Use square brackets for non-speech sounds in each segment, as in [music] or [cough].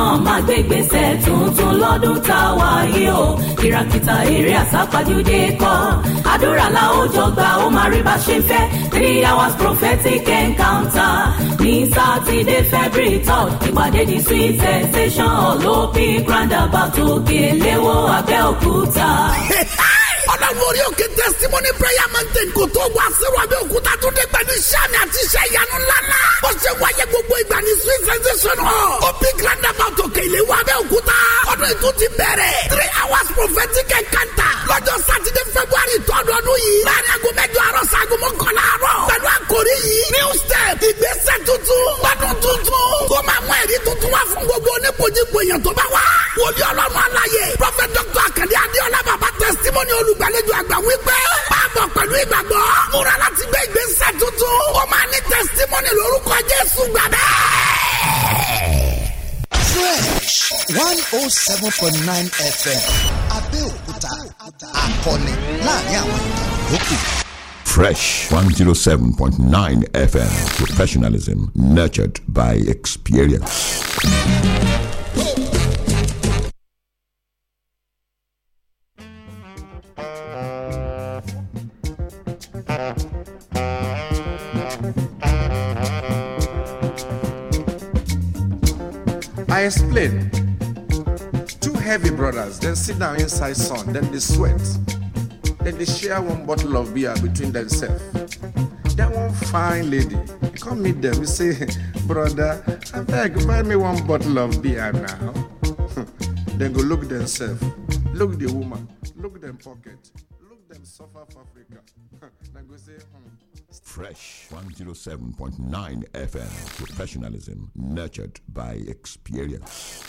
máa gbé gbèsè tuntun lọ́dún tá a wà yìí o. Kìràkìtà èrè àsápàjùdé kọ́. Àdúrà la ó jọ gbà ó máa rí bá ṣe fẹ́. Three hours prophetic encounter. Ní sátidé february third ìpàdé ní sweet sensation olópin roundabout òkè léwó abẹ́òkúta. ọlọ́run orí òkè testimony prayer mountain kò tó wá sírò abẹ́òkúta tó dé pẹ̀lú iṣẹ́ mi àti iṣẹ́ ìyanu ńláńlá. ó ṣe wáyé gbogbo ìgbà ní sweet sensation hall. ó bí roundabout òkè ìléwọ́ abẹ́òkúta. ọdún ètò ti bẹ̀rẹ̀. three hours prophetic encounter. lọ́jọ́ sátidé february tọ́dún ọdún yìí. láàárín aago mẹ́jọ àárọ̀ sago mọ́kànlá àárọ̀. pẹ̀lú àkòrí yìí. new step ìgbésẹ̀ tuntun. lọ́dún tuntun. tó máa mú ẹ̀rí tuntun wá fún gbogbo oníkojúkọ èèyàn tó bá wá. wòlíì ọlọ́run aláyè. prophet dr akadé adéọlá wípé. Báàbọ̀ pẹ̀lú ìgbàgbọ́. múra láti gbé ìgbésẹ̀ tuntun. ó máa ní testimony lórúkọ jésù gbàgbẹ́. fresh one oh seven point nine fm abẹ́òkúta akọni láàrin àwọn ìyókù. Fresh 107.9 FM. Professionalism nurtured by experience. Explain. Two heavy brothers then sit down inside sun, then they sweat. Then they share one bottle of beer between themselves. Then one fine lady, come meet them, he say, [laughs] brother, I beg, buy me one bottle of beer now. [laughs] then go look themselves, look the woman, look them pocket, them suffer Africa. [laughs] then go say, hmm. Fresh 107.9 FM. Professionalism nurtured by experience.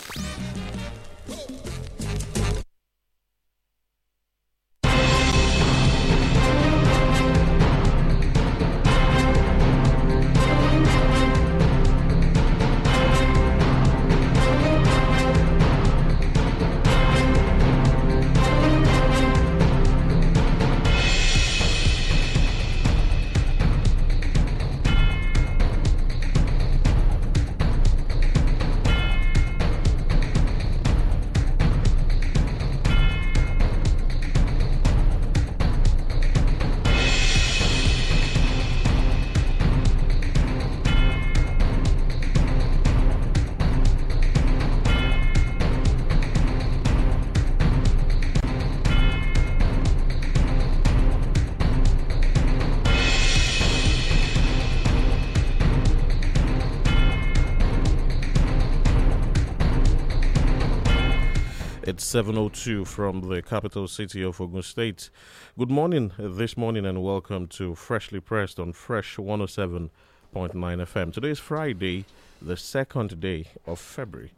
7.02 from the capital city of Ogun State. Good morning uh, this morning and welcome to Freshly Pressed on Fresh 107.9 FM. Today is Friday, the second day of February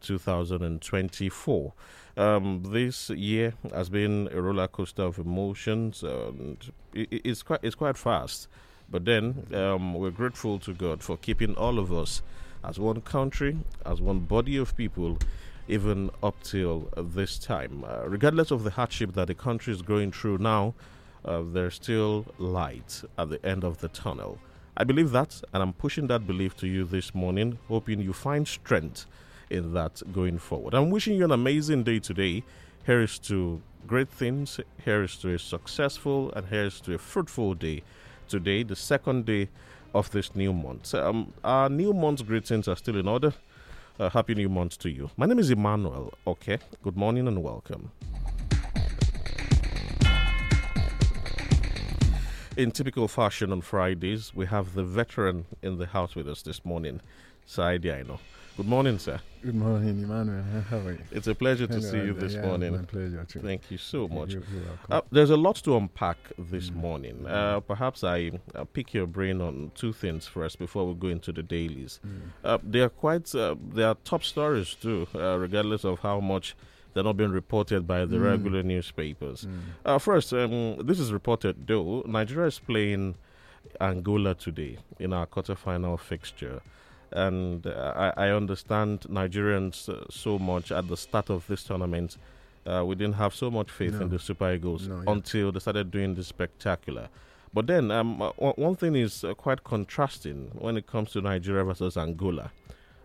2024. Um, this year has been a roller coaster of emotions and it, it- it's, quite, it's quite fast. But then um, we're grateful to God for keeping all of us as one country, as one body of people, even up till uh, this time. Uh, regardless of the hardship that the country is going through now, uh, there's still light at the end of the tunnel. I believe that, and I'm pushing that belief to you this morning, hoping you find strength in that going forward. I'm wishing you an amazing day today. Here's to great things, here's to a successful, and here's to a fruitful day today, the second day of this new month. Um, our new month's greetings are still in order. Uh, happy new month to you. My name is Emmanuel. Okay, good morning and welcome. In typical fashion on Fridays, we have the veteran in the house with us this morning, Saidi Aino. Good morning, sir. Good morning, Emmanuel. How are you? It's a pleasure to Hello, see you this yeah, morning. My pleasure too. Thank you so much. You- you're welcome. Uh, there's a lot to unpack this morning. Uh, perhaps I uh, pick your brain on two things first before we go into the dailies. Uh, they are quite, uh, they are top stories too, uh, regardless of how much they're not being reported by the regular newspapers. Uh, first, um, this is reported though. Nigeria is playing Angola today in our quarterfinal fixture. And uh, I, I understand Nigerians uh, so much at the start of this tournament. Uh, we didn't have so much faith in the Super Eagles No, yeah. until they started doing the spectacular. But then, um, uh, one one thing is uh, quite contrasting when it comes to Nigeria versus Angola.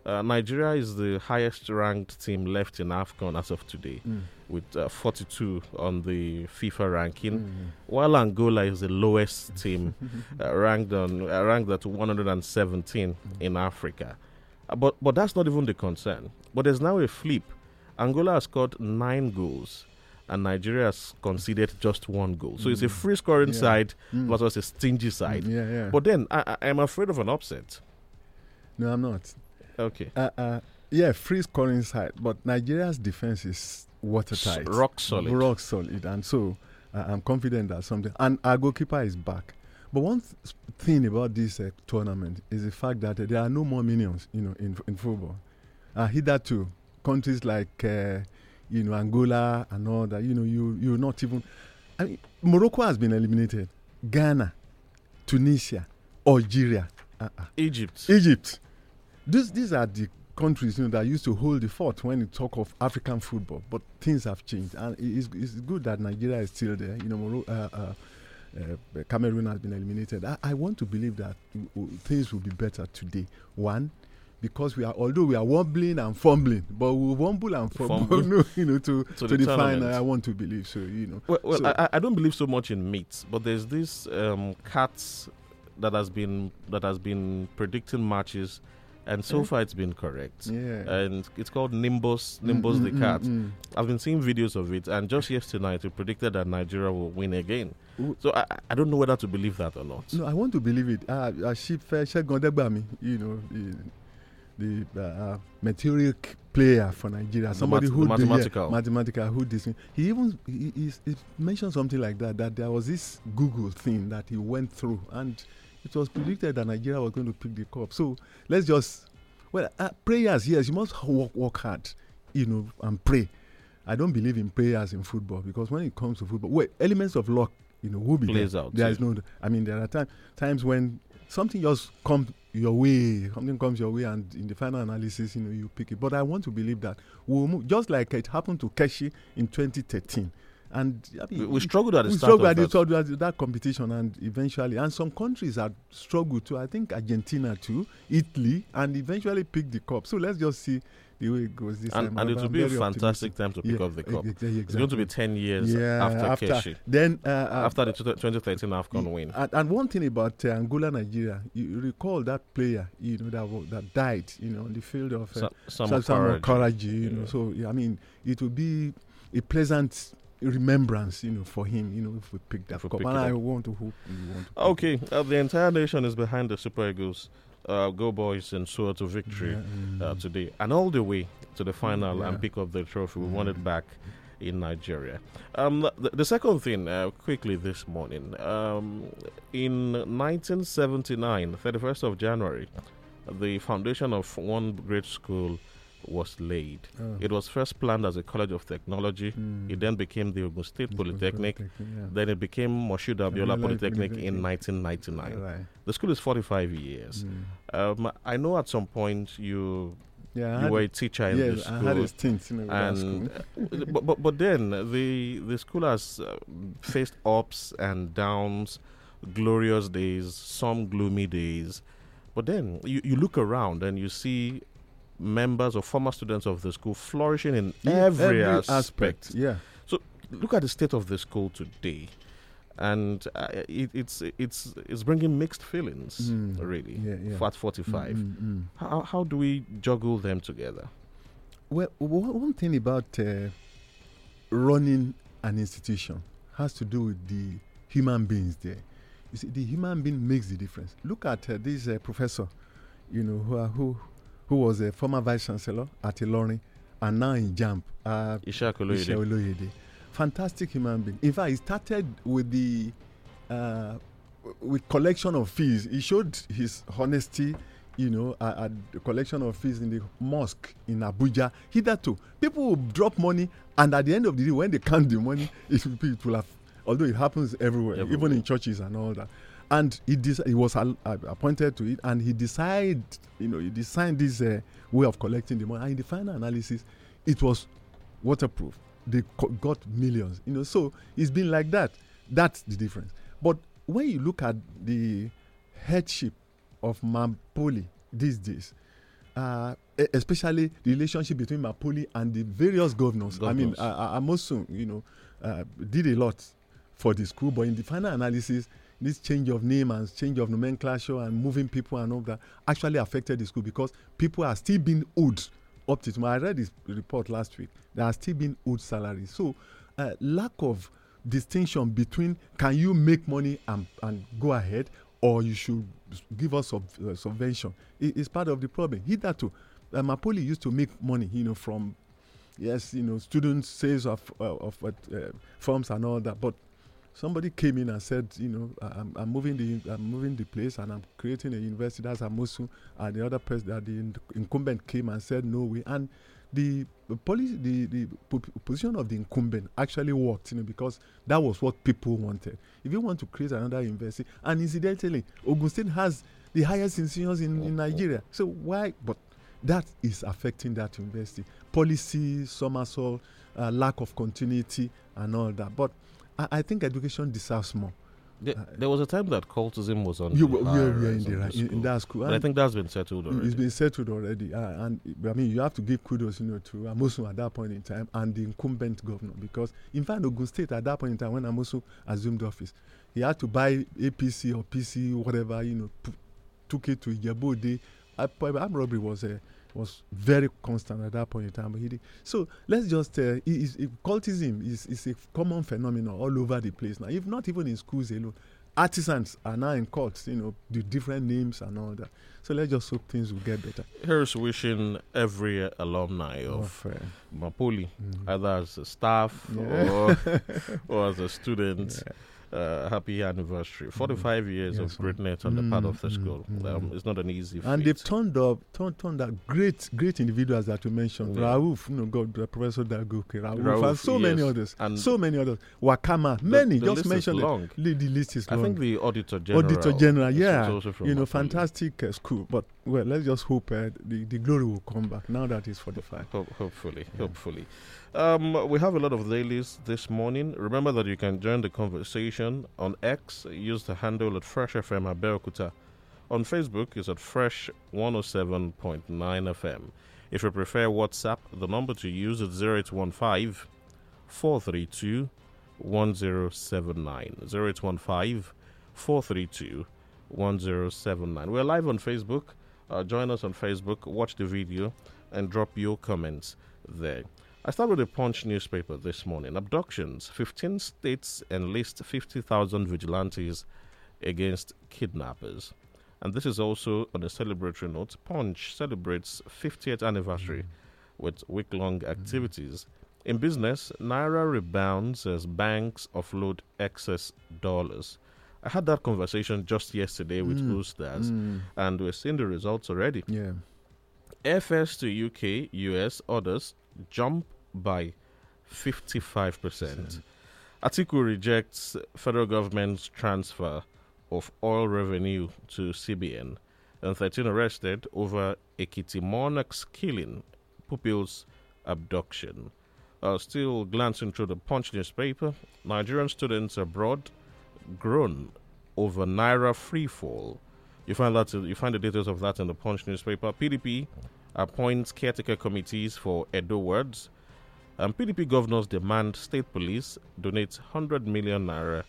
Uh, Nigeria is the highest ranked team left in AFCON as of today, Mm. with uh, 42 on the FIFA ranking, Mm. while Angola is the lowest team, [laughs] uh, ranked on uh, ranked at 117 in Africa. Uh, but but that's not even the concern. But there's now a flip. Angola has scored nine goals, and Nigeria has conceded just one goal. So it's a Mm. free scoring Yeah. side Mm. versus a stingy side. Yeah, yeah. But then I, I- I'm afraid of an upset. no, I'm not. Okay. Uh, uh, yeah, free scoring side, but Nigeria's defense is watertight, S- rock solid. rock solid, and so uh, I'm confident that something. And our goalkeeper is back. But one th- thing about this uh, tournament is the fact that uh, there are no more minions, you know, in in football. Uh, hitherto, countries like uh, you know Angola and all that, you know, you you're not even. I mean, Morocco has been eliminated. Ghana, Tunisia, Algeria, uh-uh. Egypt. Egypt. These these are the countries you know that used to hold the fort when you talk of African football, but things have changed, and it is it's good that Nigeria is still there. You know, Moro- uh, uh, uh, Cameroon has been eliminated. I, I want to believe that things will be better today. One. Because we are, although we are wobbling and fumbling, but we wobble and fumble, [laughs] no, you know, to, [laughs] To to, the the final. I want to believe so, you know. Well, well So- I, I- don't believe so much in meat, but there's this um, cat that has been that has been predicting matches, and so far it's been correct. Yeah. And it's called Nimbus, Nimbus Mm, the mm, cat. mm, mm. I've been seeing videos of it, and just yesterday night, it predicted that Nigeria will win again. Ooh. So I, I don't know whether to believe that or not. No, I want to believe it. Uh, uh, she Segun Odegbami, you know, the, the uh, uh, material player for Nigeria, somebody who the did- yeah, mathematical. mathematical, who this. He even he, he, he mentioned something like that. That there was this Google thing that he went through, and it was predicted that Nigeria was going to pick the cup. So let's just well, uh, prayers. Yes, you must work, work hard, you know, and pray. I don't believe in prayers in football because when it comes to football, well, elements of luck, you know, will be Plays there. out, There is no. I mean, there are time, times when something just comes your way, something comes your way, and in the final analysis, you know, you pick it. But I want to believe that we'll move, just like it happened to Keshi in 2013. And I mean, We, struggled at the we start struggled of at the that. start that competition, and eventually, and some countries had struggled too. I think Argentina too, Italy, and eventually picked the cup. So let's just see the way it goes this and, time. and it will be a fantastic optimistic. time to pick Yeah, up the cup. ex- ex- It's going to be 10 years yeah, after, after Keshi, then uh, uh, after the 2013 AFCON win. and, and one thing about uh, Angola, Nigeria, you recall that player, you know, that that died, you know, on the field of uh, Sa- Sa- Samuel Samuel Okwaraji. Okwaraji, you know. Yeah. So yeah, I mean, it will be a pleasant remembrance, you know, for him, you know, if we pick that If pick And I up. want to hope we want to. Okay, uh, the entire nation is behind the Super Eagles. Uh, go boys and soar to victory Yeah, uh, mm. today, and all the way to the final Yeah. and pick up the trophy. We want it Mm. back in Nigeria. Um, the, the second thing, uh, quickly this morning, um, in 1979, 31st of January, the foundation of one great school was laid. Oh. It was first planned as a college of technology. Mm. It then became the Ogun State It's Polytechnic. yeah. Then it became Moshood Abiola Polytechnic in 1999. Right. The school is 45 years. Mm. Um, I know at some point you Yeah, you were a- teacher in yeah, the I had a school. stint, you know, with that And school. uh, but, but but then the the school has uh, faced ups and downs, glorious days, some gloomy days. But then you, you look around and you see members or former students of the school flourishing in Yeah, every, aspect. Yeah. So look at the state of the school today, and uh, it, it's it's it's bringing mixed feelings. Mm. Really, Yeah, yeah. for at forty five. Mm, mm, mm. How, how do we juggle them together? Well, one one thing about uh, running an institution has to do with the human beings there. You see, the human being makes the difference. Look at uh, this uh, professor, you know, who, who who was a former vice chancellor at Ilorin and now in JAMB. Uh, Ishaq Oloyede. Fantastic human being. In fact, he started with the uh, with collection of fees. He showed his honesty, you know, at, at the collection of fees in the mosque in Abuja. Hitherto, people will drop money, and at the end of the day, when they count the money, it will, be, it will have. Although it happens everywhere, even in churches and all that. And he dec- he was al- uh, appointed to it, and he decided, you know, he designed this uh, way of collecting the money. And in the final analysis, it was waterproof. They co- got millions, you know. So it's been like that. That's the difference. But when you look at the headship of Mapoli these days, uh, especially the relationship between Mapoli and the various governors. I mean, uh, uh, Amosun, you know, uh, did a lot for the school, but in the final analysis, this change of name and change of nomenclature and moving people and all that actually affected the school because people are still being owed up to tomorrow. I read this report last week. They are still being owed salaries. So, uh, lack of distinction between can you make money and, and go ahead or you should give us sub, uh, subvention i- is part of the problem. Hitherto, uh, Mapoli used to make money, you know, from yes, you know, students sales of uh, of uh, uh, forms and all that. But somebody came in and said, you know, I'm, I'm moving the I'm moving the place and I'm creating a university. That's Amosun, and the other person, that the incumbent came and said no way. And the policy, the the position of the incumbent actually worked, you know, because that was what people wanted. If you want to create another university, and incidentally, Ogun State has the highest institutions in, in Nigeria. So why? But that is affecting that university. Policy, somersault, uh, lack of continuity, and all that. But I, I think education deserves more. There, there was a time that cultism was on You the were, we are, we are rise in, the, right, in, in that school. I think that's been settled already. it's been settled already. Uh, and I mean, you have to give kudos, you know, to Amosun at that point in time and the incumbent governor because, in fact, Ogun State at that point in time when Amosun assumed office, he had to buy APC or PC, whatever, you know, p- took it to. Uh, armed robbery was uh, was very constant at that point in time. But he did. So let's just uh, is, cultism is, is a common phenomenon all over the place now. If not even in schools alone, artisans are now in courts. You know, the different names and all that. So let's just hope things will get better. Here's wishing every alumni of Of, uh, Mapoli, mhm. either as a staff Yeah. or, [laughs] or as a student, uh, happy anniversary. 45 years Yes, of greatness on the part of the Mm, school. mm, Um, mm. it's not an easy and feat. they've turned up, turned, turned out great, great individuals that you mentioned. Yeah. Rauf, you know, God, uh, Professor Dagoke, Rauf, and so many others, And so many others. Wakama, the- many. the just list is mention them. long. The, the list is I long. think the auditor general. Auditor General, yeah, you know, fantastic uh, school. But well, let's just hope uh, the the glory will come back now that it's 45. Ho- hopefully, hopefully. Um, we have a lot of dailies this morning. Remember that you can join the conversation on X. Use the handle at Fresh FM Abeokuta. On Facebook is at Fresh 107.9 FM. If you prefer WhatsApp, the number to use is 0815 432 1079. 0815 432 1079. We're live on Facebook. Uh, join us on Facebook, watch the video, and drop your comments there. I start with the Punch newspaper this morning. Abductions. 15 states enlist 50,000 vigilantes against kidnappers. And this is also on a celebratory note. Punch celebrates 50th anniversary with week long activities. In business, Naira rebounds as banks offload excess dollars. I had that conversation just yesterday with Mm. Ustaz, Mm, and we're seeing the results already. yeah. FS to UK, US orders jump by 55%. Atiku rejects federal government's transfer of oil revenue to CBN. And 13 arrested over Ekiti monarch's killing, pupils abduction. Uh, still glancing through the Punch newspaper, Nigerian students abroad groan over Naira freefall. You find that you find the details of that in the Punch newspaper. PDP appoints caretaker committees for Edo wards. And PDP governors demand state police donate 100 million naira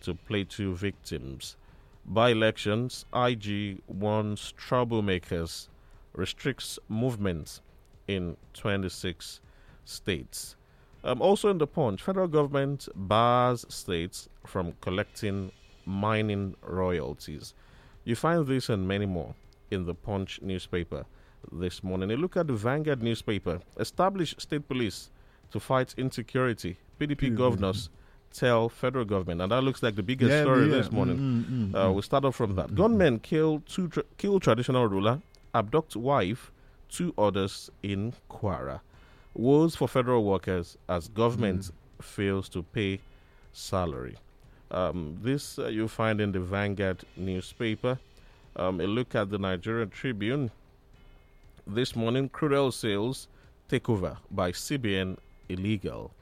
to Plateau victims. By elections, IG warns troublemakers, restricts movement in 26 states. Um, also in the punch, federal government bars states from collecting mining royalties. You find this and many more in the Punch newspaper this morning. A look at the Vanguard newspaper. Establish state police to fight insecurity. PDP PDP. governors tell federal government, and that looks like the biggest Yeah, story yeah. this morning. Mm, mm, mm, Uh, mm. we'll start off from that. Gunmen kill two tra- kill traditional ruler, abduct wife, two others in Kwara. Woes for federal workers as government fails to pay salary. Um, this uh, you'll find in the Vanguard newspaper. Um, a look at the Nigerian Tribune. This morning, crude oil sales takeover by CBN illegal.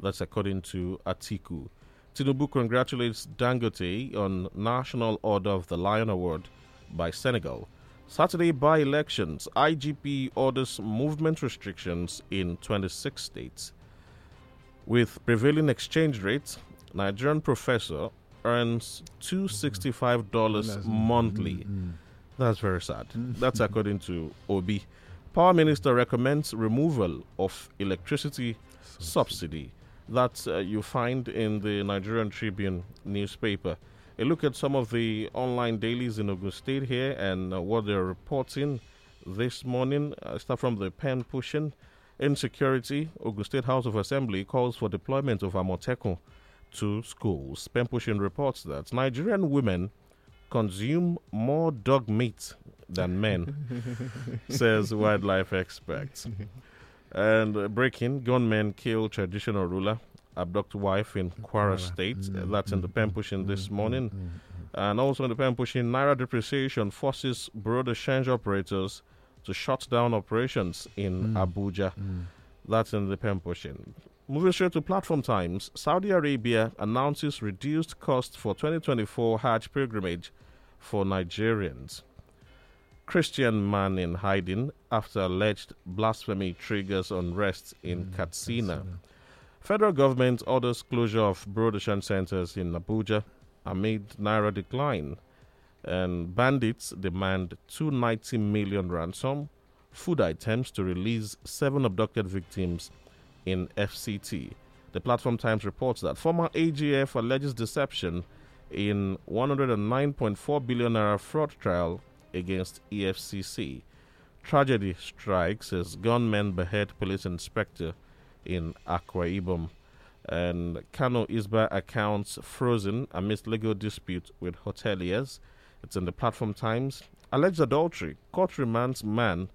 That's according to Atiku. Tinubu congratulates Dangote on National Order of the Lion Award by Senegal. Saturday by elections, IGP orders movement restrictions in 26 states. With prevailing exchange rates, Nigerian professor earns $265 mm-hmm. monthly. Mm-hmm. That's very sad. Mm-hmm. That's according to Obi. Power Minister recommends removal of electricity subsidy. That uh, you find in the Nigerian Tribune newspaper. A look at some of the online dailies in Ogun State here and uh, what they're reporting this morning. I start from the pen pushing. Insecurity. Ogun State House of Assembly calls for deployment of Amotekun to schools. Pen pushing reports that Nigerian women consume more dog meat than men, [laughs] says wildlife experts. [laughs] And breaking, gunmen kill traditional ruler, abduct wife in Kwara State. Uh, That's in the pen pushing this mm-hmm. morning. Mm-hmm. And also in the pen pushing, Naira depreciation forces Bureau de Change operators to shut down operations in mm. Abuja. Mm. That's in the pen pushing. Moving straight to platform times, Saudi Arabia announces reduced cost for 2024 Hajj pilgrimage for Nigerians. Christian man in hiding after alleged blasphemy triggers unrest in mm, Katsina. Federal government orders closure of Broadcasting centers in Abuja amid naira decline. And bandits demand 290 million ransom, food items to release seven abducted victims in FCT. The Platform Times reports that former AGF alleges deception in 109.4 billion naira fraud trial against EFCC. Tragedy strikes as gunmen behead police inspector in Akwa Ibom. And Kano Hisbah accounts frozen amidst legal dispute with hoteliers. It's in the Platform Times. Alleged adultery. Court remands man,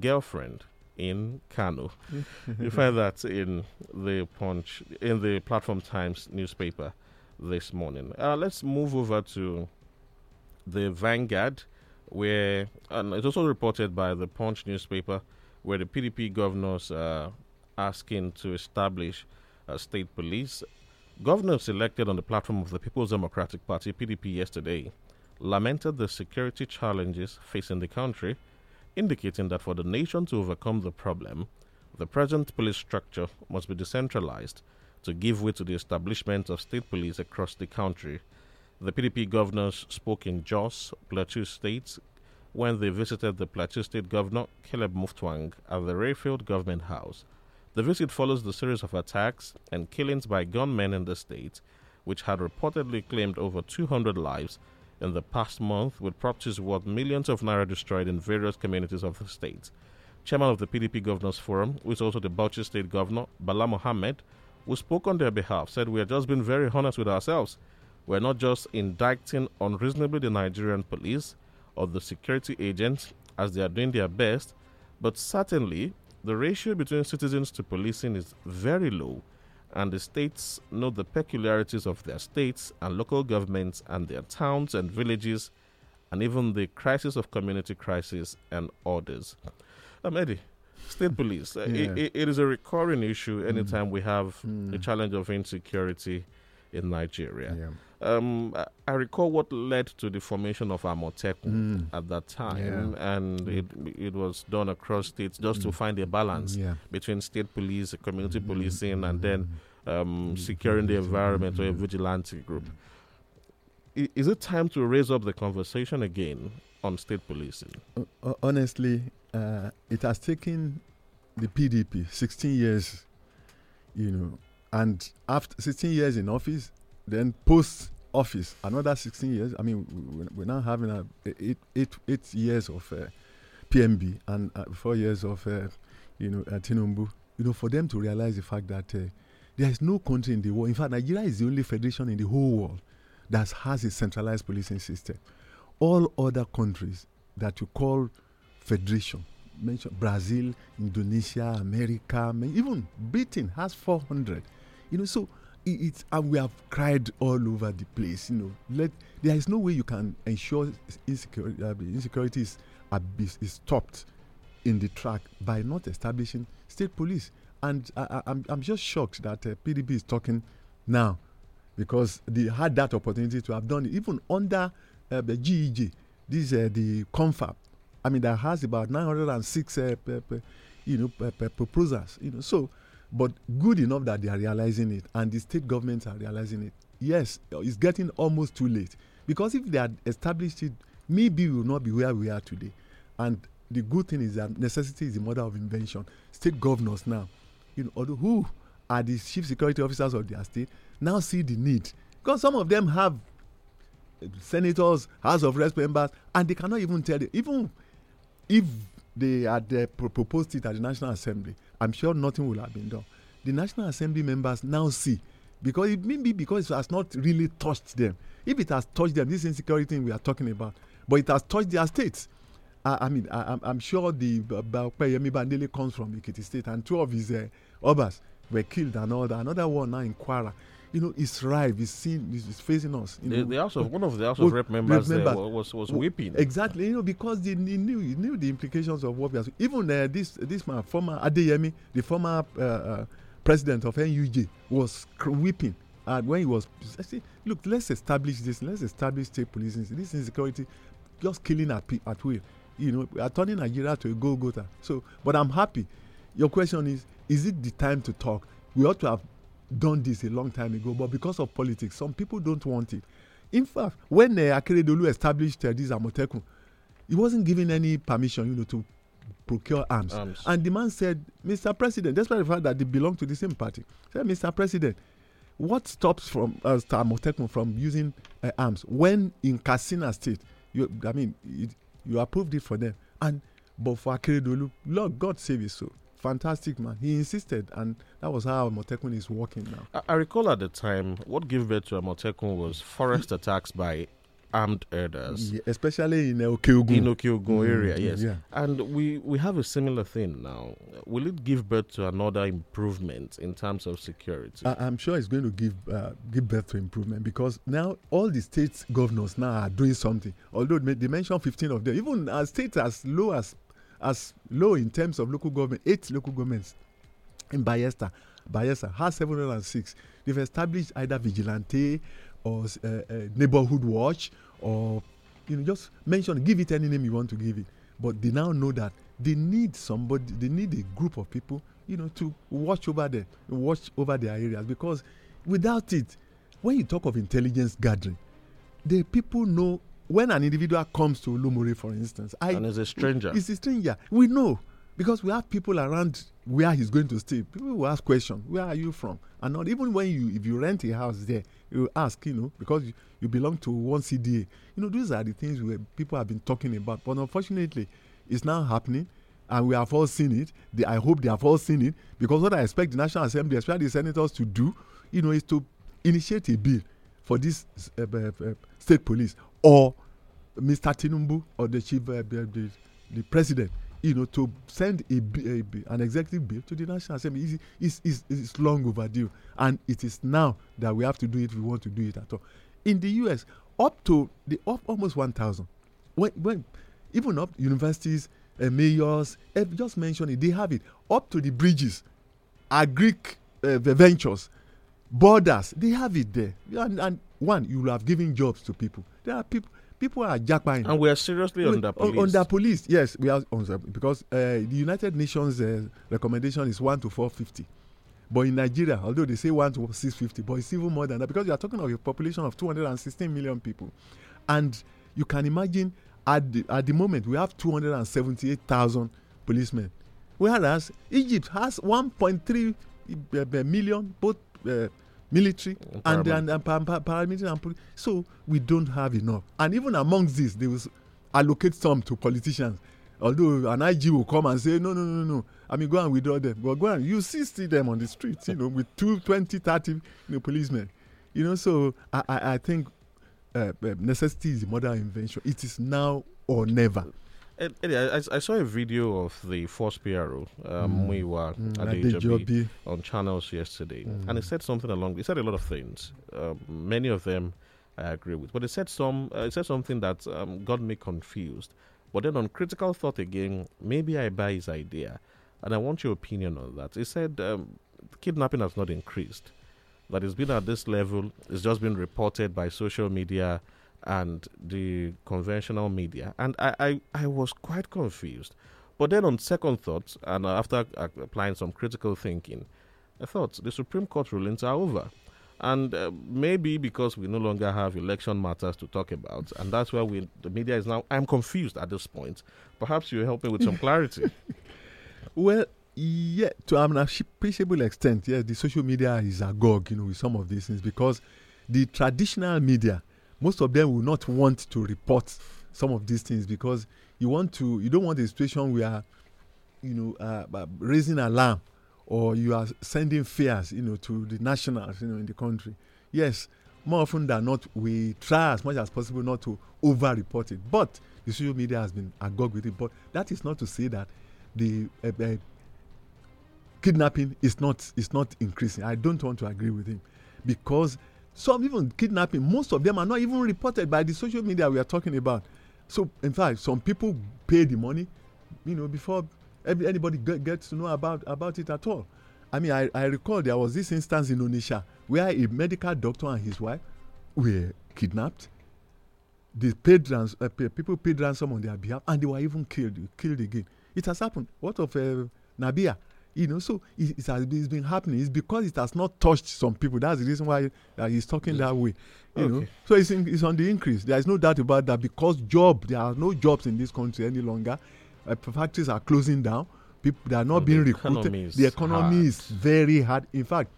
girlfriend in Kano. [laughs] you find that in the Punch, in the Platform Times newspaper this morning. Uh, let's move over to the Vanguard, where and it's also reported by the Punch newspaper, where the PDP governors are asking to establish a state police. Governors elected on the platform of the People's Democratic Party (PDP) yesterday lamented the security challenges facing the country, indicating that for the nation to overcome the problem, the present police structure must be decentralized to give way to the establishment of state police across the country. The PDP governors spoke in Jos, Plateau State, when they visited the Plateau State Governor Caleb Mutfwang at the Rayfield Government House. The visit follows the series of attacks and killings by gunmen in the state, which had reportedly claimed over 200 lives in the past month, with properties worth millions of naira destroyed in various communities of the state. Chairman of the PDP Governors Forum, who is also the Bauchi State Governor, Bala Mohammed, who spoke on their behalf, said we are just being very honest with ourselves. We're not just indicting unreasonably the Nigerian police or the security agents as they are doing their best, but certainly the ratio between citizens to policing is very low, and the states know the peculiarities of their states and local governments and their towns and villages, and even the crisis of community crisis and orders. Um, Eddie, state police. uh, Yeah. i- i- it is a recurring issue anytime we have a challenge of insecurity in Nigeria. Yeah. Um, I- recall what led to the formation of Amotekun mm. at that time, Yeah. and it it was done across states just to mm. find a balance Yeah. between state police, community mm. policing, and then um, securing the environment or a vigilante group. I- Is it time to raise up the conversation again on state policing? Ho- ho- honestly, uh, it has taken the PDP 16 years, you know, and after 16 years in office, then post office another 16 years. I mean, we- we're now having a eight, eight, eight years of uh, PMB and uh, four years of, uh, you know, uh, Tinubu. You know, for them to realize the fact that uh, there is no country in the world. In fact, Nigeria is the only federation in the whole world that has a centralized policing system. All other countries that you call federation, mention Brazil, Indonesia, America, even Britain has 400. You know, so i- it's and we have cried all over the place. You know, let there is no way you can ensure insecurity. Uh, insecurity is, uh, is stopped in the track by not establishing state police. And I, I'm just shocked that uh, PDP is talking now because they had that opportunity to have done it even under uh, the GEJ. This uh, the confab I mean, that has about 906 uh, p- p- you know, p- p- proposals. You know, so, but good enough that they are realizing it, and the state governments are realizing it. Yes, it's getting almost too late because if they had established it, maybe we will not be where we are today. And the good thing is that necessity is the mother of invention. State governors now, you know, who are the chief security officers of their state now see the need because some of them have senators, House of Reps members, and they cannot even tell it. Even if they had uh, pro- proposed it at the National Assembly, I'm sure nothing will have been done. The National Assembly members now see because it may be because it has not really touched them. If it has touched them, this insecurity thing we are talking about, but it has touched their states. I, I mean, I, I'm- I'm sure the Yemi Bandele comes from Ekiti State, and two of his uh, others were killed, and all that. Another one now in Kwara. You know, it's rife. It's seen. It's, facing us. You The, know. the House of one of the of Rep members members- wa- was was weeping. Exactly, you know, because they, they knew he knew the implications of what we are. Even uh, this this man, former Adeyemi, the former uh, uh, president of NUJ, was weeping. And when he was, I say, look, let's establish this. Let's establish state policing. This insecurity, just killing at at will. You know, we are turning Nigeria to a go-getter. So, but I'm happy. Your question is: Is it the time to talk? We ought to have done this a long time ago, but because of politics, some people don't want it. In fact, when uh, Akeredolu established uh, this Amotekun, he wasn't given any permission, you know, to procure arms. Arms. And the man said, "Mr. President, despite the fact that they belong to the same party, said, Mr. President, what stops from uh, Amotekun from using uh, arms when in Katsina State, you, I mean, it, you approved it for them, and but for Akeredolu, Lord God save his soul." Fantastic man. He insisted, and that was how Amotekun is working now. I, I recall at the time what gave birth to Amotekun was forest attacks by armed herders. Yeah, especially in Okeogun. in Okiogun Mm, area, yes. yeah. And we, we have a similar thing now. Will it give birth to another improvement in terms of security? I, I'm sure it's going to give uh, give birth to improvement because now all the state governors now are doing something. Although they mentioned 15 of them, even a state as low as as low in terms of local government, eight local governments in Bayelsa, Bayelsa has 706. They've established either vigilante or uh, uh, neighborhood watch or you know just mention give it any name you want to give it. But they now know that they need somebody, they need a group of people, you know, to watch over them, watch over their areas because without it, when you talk of intelligence gathering, the people know when an individual comes to Lumure, for instance, I And is a stranger. It's a stranger. We know because we have people around where he's going to stay. People will ask questions. Where are you from? And not even when you, if you rent a house there, you ask, you know, because you, you belong to one CDA. You know, these are the things where people have been talking about. But unfortunately, it's now happening. And we have all seen it. They, I hope they have all seen it because what I expect the National Assembly, especially the senators, to do, you know, is to initiate a bill for this uh, uh, uh, state police or Mr. Tinumbu or the chief, uh, the, the, president, you know, to send a, a an executive bill to the National Assembly. It's, it's, it's long overdue, and it is now that we have to do it if we want to do it at all. In the U.S., up to the up almost 1,000, when, when even up universities, uh, mayors, eh, just mention it, they have it up to the bridges, agric uh, ventures, borders, they have it there. And, and one, you will have given jobs to people. There are people. People are jackpine. and we are seriously under police. Under police, yes, we are under because uh, the United Nations uh, recommendation is one to four fifty, but in Nigeria, although they say one to six fifty, but it's even more than that because you are talking of a population of two hundred and sixteen million people, and you can imagine at the at the moment we have two hundred and seventy eight thousand policemen, whereas Egypt has one point three million both. Uh, military and, and, and pa- pa- paramilitary and police. So we don't have enough. And even amongst this, they will allocate some to politicians. Although an IG will come and say, no, no, no, no. I mean, go and withdraw them. But go and, you see, see them on the streets, you know, with two, 20, 30 you know, policemen. You know, so I, I, I think uh, uh, necessity is the mother of invention. It is now or never. Ed- Eddie, I, I- saw a video of the force PRO, um, Muyiwa Mm, Adejobi, on channels yesterday, Mm. and he said something along. He said a lot of things. Um, many of them I agree with, but he said some. Uh, he said something that um, got me confused. But then on critical thought again, maybe I buy his idea, and I want your opinion on that. He said um, kidnapping has not increased. That it's been at this level. It's just been reported by social media and the conventional media. And I, I, I was quite confused. But then, on second thoughts, and after applying some critical thinking, I thought the Supreme Court rulings are over. And uh, maybe because we no longer have election matters to talk about, and that's where we the media is now. I'm confused at this point. Perhaps you help me with some clarity. [laughs] Well, yeah, to an appreciable extent, yes, the social media is agog, you know, with some of these things because the traditional media, most of them will not want to report some of these things because you want to, you don't want a situation where, you know, uh, uh raising alarm or you are sending fears, you know, to the nationals, you know, in the country. Yes, more often than not, we try as much as possible not to over-report it. But the social media has been agog with it. But that is not to say that the uh, uh, kidnapping is not is not increasing. I don't want to agree with him because some even kidnapping, most of them are not even reported by the social media we are talking about. So in fact, some people pay the money, you know, before anybody gets to know about about it at all. I mean, I, I recall there was this instance in Onisha where a medical doctor and his wife were kidnapped. They paid rans- uh, people paid ransom on their behalf, and they were even killed killed again. It has happened. What of uh, Nabia? You know, so it, it, has it's been happening. It's because it has not touched some people. That's the reason why uh, he's talking that way. You okay. know, so it's in, it's on the increase. There is no doubt about that. Because job, there are no jobs in this country any longer. Uh, factories are closing down. People they are not being the recruited. Economy the economy hard. is very hard. In fact,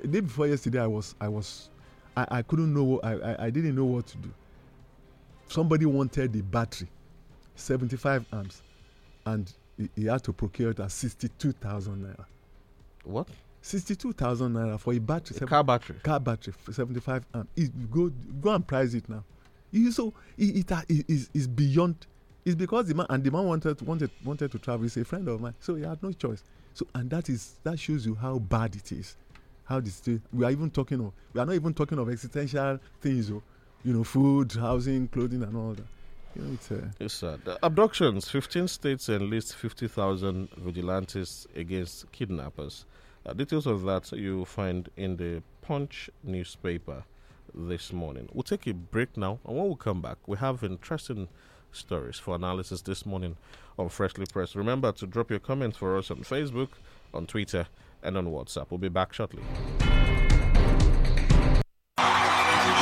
the day before yesterday, I was I was I, I couldn't know. I, I I didn't know what to do. Somebody wanted the battery, seventy five amps, and he, he had to procure it at 62,000 naira. What? 62,000 naira for a battery. A car battery. Car battery, 75 amp. It, go, go and price it now. You, so it, it, it is, beyond. It's because the man and the man wanted wanted wanted to travel. He's a friend of mine, so he had no choice. So and that is that shows you how bad it is. How this we are even talking of we are not even talking of existential things, you know, food, housing, clothing, and all that. It's sad. Uh, abductions. 15 states enlist 50,000 vigilantes against kidnappers. Uh, details of that you find in the Punch newspaper this morning. We'll take a break now, and when we come back, we have interesting stories for analysis this morning on Freshly Pressed. Remember to drop your comments for us on Facebook, on Twitter, and on WhatsApp. We'll be back shortly.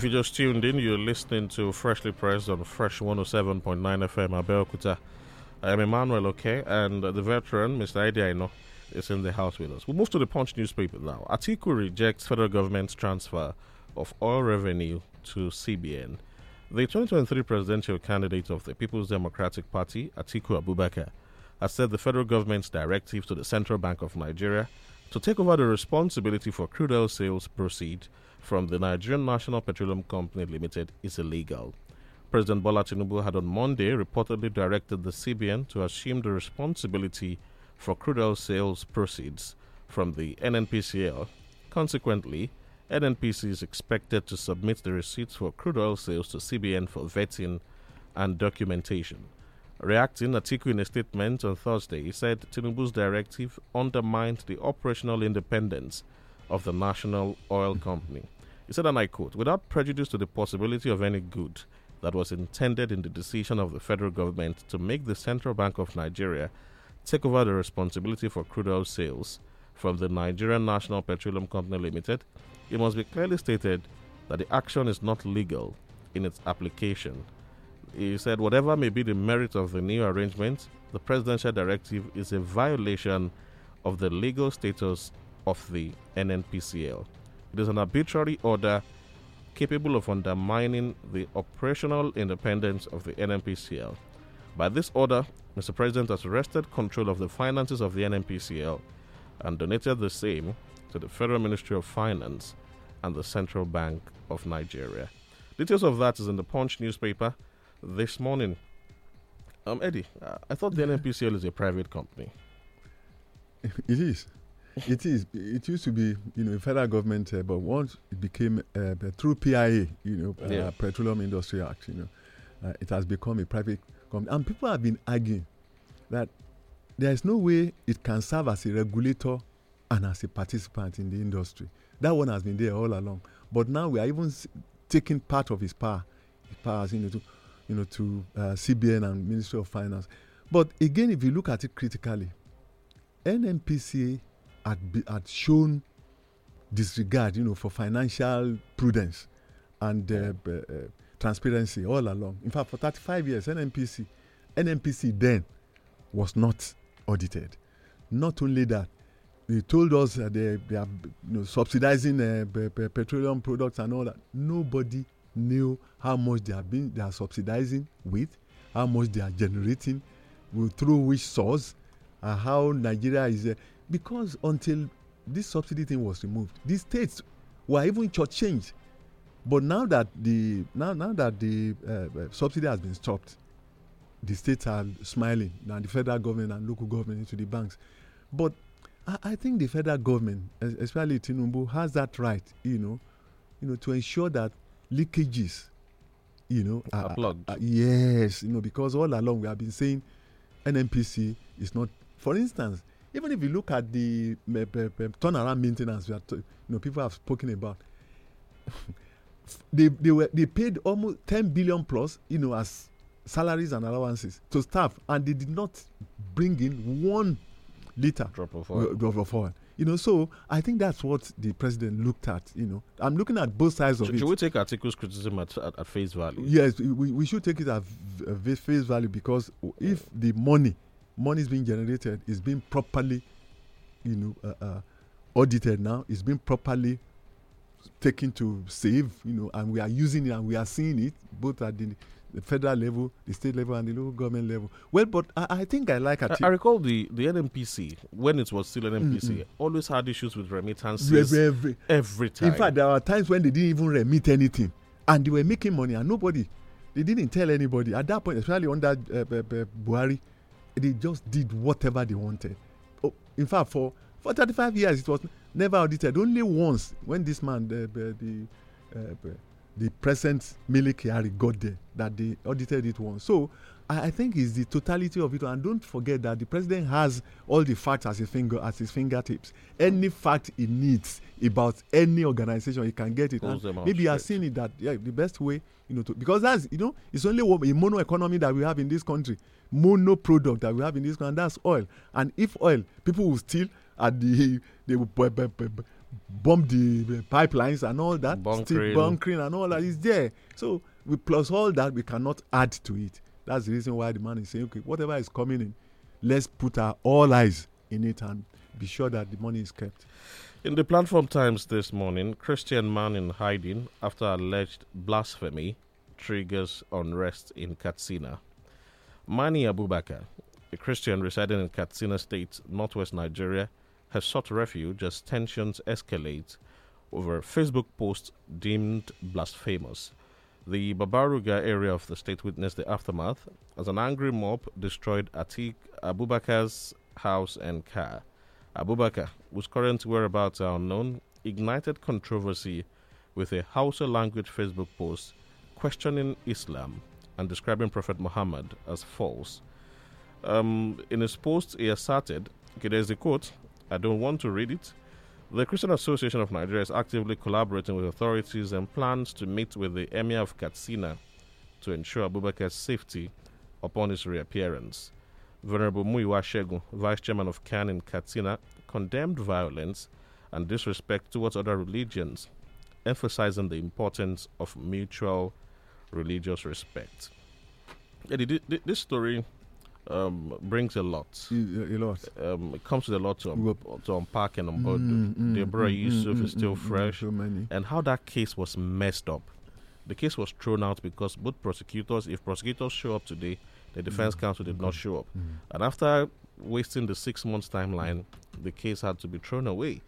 If you just tuned in, you're listening to Freshly Pressed on Fresh 107.9 FM Abeokuta. I am Emmanuel, okay, and the veteran, Mr. Idi Aino, is in the house with us. We move to the Punch newspaper now. Atiku rejects federal government's transfer of oil revenue to CBN. The 2023 presidential candidate of the People's Democratic Party, Atiku Abubakar, has said the federal government's directive to the Central Bank of Nigeria to take over the responsibility for crude oil sales proceed from the Nigerian National Petroleum Company Limited is illegal. President Bola Tinubu had on Monday reportedly directed the CBN to assume the responsibility for crude oil sales proceeds from the NNPCL. Consequently, NNPC is expected to submit the receipts for crude oil sales to CBN for vetting and documentation. Reacting, Atiku in a statement on Thursday, said Tinubu's directive undermined the operational independence of the National Oil Company. He said, and I quote, without prejudice to the possibility of any good that was intended in the decision of the federal government to make the Central Bank of Nigeria take over the responsibility for crude oil sales from the Nigerian National Petroleum Company Limited, it must be clearly stated that the action is not legal in its application. He said, whatever may be the merit of the new arrangement, the presidential directive is a violation of the legal status of the NNPCL. It is an arbitrary order capable of undermining the operational independence of the NNPCL. By this order, Mr. President has wrested control of the finances of the NNPCL and donated the same to the Federal Ministry of Finance and the Central Bank of Nigeria. Details of that is in the Punch newspaper this morning. Um, Eddie, uh, I thought the NNPCL is a private company. It is. It is. It used to be, you know, a federal government, uh, but once it became uh, through PIA, you know, uh, Yeah. Petroleum Industry Act, you know, uh, it has become a private company. And people have been arguing that there is no way it can serve as a regulator and as a participant in the industry. That one has been there all along. But now we are even s- taking part of his power, his powers, you know, to, you know, to uh, CBN and Ministry of Finance. But again, if you look at it critically, NNPCA had, be, had shown disregard, you know, for financial prudence and uh, uh, transparency all along. In fact, for 35 years, NNPC, NNPC then was not audited. Not only that, they told us that they, they are you know, subsidizing uh, pe- pe- petroleum products and all that. Nobody knew how much they are being they are subsidizing with, how much they are generating, through which source, and how Nigeria is. Because until this subsidy thing was removed, these states were even shortchanged. But now that the now now that the uh, uh, subsidy has been stopped, the states are smiling now the federal government and local government into the banks but I, I think the federal government especially tinubu has that right you know you know to ensure that leakages you know Are plugged. are- yes you know because all along we have been saying nnpc is not for instance even if you look at the uh, turnaround maintenance we are t- you know people have spoken about [laughs] they they were they paid almost 10 billion plus you know as salaries and allowances to staff and they did not bring in one liter Drop of oil. of, of oil you know so i think that's what the president looked at you know i'm looking at both sides of Should, it should we take Atiku's criticism at, at, at face value? yes we, we should take it at face value because if the money money is being generated is being properly you know uh, uh, audited now it's being properly taken to save you know and we are using it and we are seeing it both at the, the federal level the state level and the local government level. Well but i, I think i like I, I recall the, the NNPC, when it was still NNPC, always had issues with remittances Every- every- every time. In fact, there were times when they didn't even remit anything, and they were making money, and nobody, they didn't tell anybody. At that point, especially under uh, uh, uh, Buhari, they just did whatever they wanted. Oh, in fact, for for 35 years, it was never audited. Only once, when this man, the the the, uh, the present Mele Kyari got there, that they audited it once. So. I I think it's the totality of it, and don't forget that the president has all the facts at his finger at his fingertips. Any fact he needs about any organization, he can get it. Pulls And them out maybe straight. seeing it that yeah, the best way, you know, to, because that's you know, it's only a mono economy that we have in this country, mono product that we have in this country, and that's oil. And if oil, people will steal at the they will bomb the, pipelines and all that, Bunkering. steal bunkering and all that is there. So we plus all that, we cannot add to it. That's the reason why the man is saying, okay, whatever is coming in, let's put our all eyes in it and be sure that the money is kept. In the Platform Times this morning, Christian man in hiding after alleged blasphemy triggers unrest in Katsina. Mani Abubakar, a Christian residing in Katsina State, northwest Nigeria, has sought refuge as tensions escalate over a Facebook post deemed blasphemous. The Babaruga area of the state witnessed the aftermath as an angry mob destroyed Atik Abubakar's house and car. Abubakar, whose current whereabouts are unknown, ignited controversy with a Hausa language Facebook post questioning Islam and describing Prophet Muhammad as false. Um, in his post, he asserted, okay, there's the quote, I don't want to read it. The Christian Association of Nigeria is actively collaborating with authorities and plans to meet with the Emir of Katsina to ensure Abubakar's safety upon his reappearance. Venerable Muyiwa Shegun, Vice Chairman of CAN in Katsina, condemned violence and disrespect towards other religions, emphasizing the importance of mutual religious respect. This story um, brings a lot. A, lot. Um, it comes with a lot to, um, to unpack and unboard. Mm, mm, Deborah mm, Yusuf mm, is still mm, mm, fresh, So many. and how that case was messed up. The case was thrown out because both prosecutors, if prosecutors show up today, the defense Mm. counsel did not show up. Mm. And after wasting the six months timeline, the case had to be thrown away.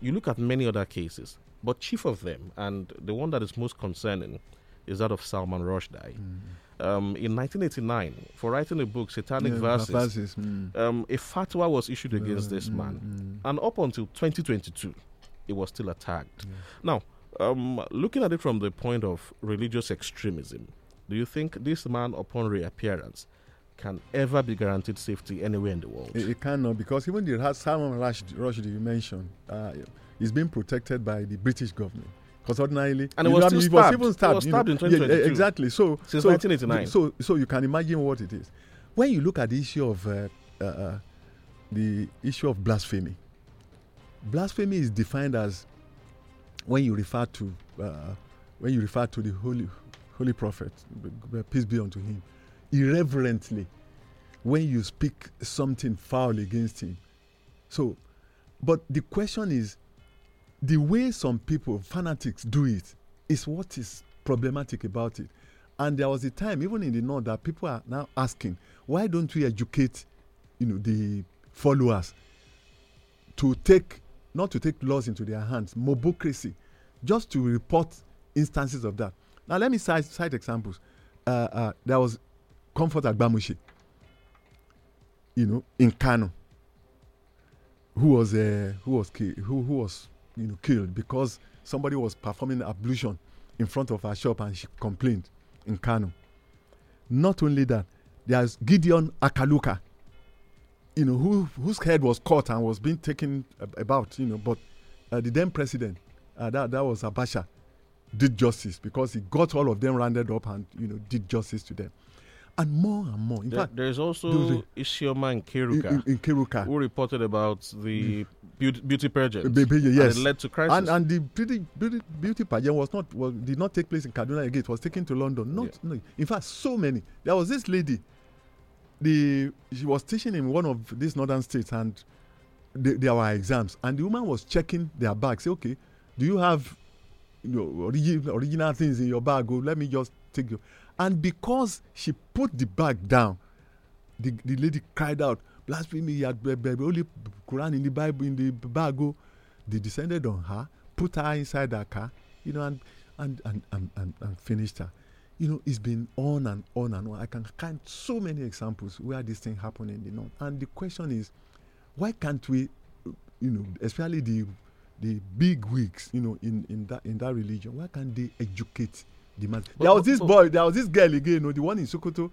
You look at many other cases, but chief of them, and the one that is most concerning, is that of Salman Rushdie. Um, in 1989, for writing a book, Satanic Yeah, Verses, verses, mm. um, a fatwa was issued against this Mm, man. mm. And up until 2022, it was still attacked. Now, um, looking at it from the point of religious extremism, do you think this man, upon reappearance, can ever be guaranteed safety anywhere in the world? It, it cannot because even the Salman Rushdie, Rushdie you mentioned uh, is being protected by the British government. Because ordinarily, And it was know, still I mean, stabbed. even It stabbed. was stabbed in Yeah, exactly. So Since so, 1989. So so you can imagine what it is. When you look at the issue of uh, uh, uh, the issue of blasphemy, blasphemy is defined as when you refer to uh, when you refer to the holy holy prophet, peace be unto him, irreverently, when you speak something foul against him. So, but the question is, the way some people fanatics do it is what is problematic about it. And there was a time, even in the north, that people are now asking, why don't we educate, you know, the followers to take not to take laws into their hands, mobocracy, just to report instances of that. Now, let me cite, cite examples. Uh, uh, there was Comfort Agbamushi, you know, in Kano, who was uh, who was who, who was you know killed because somebody was performing ablution in front of her shop and she complained in Kano. Not only that, there's Gideon Akaluka, you know, who whose head was cut and was being taken ab- about, you know, but uh, the then president, uh, that that was Abacha, did justice because he got all of them rounded up and you know did justice to them, and more and more. In There- fact, there's also Isioma and in, Keruka, in, in Keruka, who reported about the beauty, beauty pageant. Baby, and yes. it led to crisis. and and the beauty beauty, beauty pageant was not was, did not take place in Kaduna again. It was taken to London. Not no. In fact, so many. There was this lady. The she was teaching in one of these northern states, and the, there were exams, and the woman was checking their bag. Say, okay, do you have you know origi- original things in your bag? Oh, let me just take you. And because she put the bag down, the, the lady cried out, blasphemy, you had only Quran in the Bible, in the bag. Oh. They descended on her, put her inside her car, you know, and, and, and, and, and, and finished her. You know, it's been on and on and on. I can count so many examples where this thing happened in the north. And the question is, why can't we, you know, especially the the big wigs, you know, in, in that in that religion, why can't they educate the man? But- there was this but- boy, there was this girl again, you know, the one in Sokoto.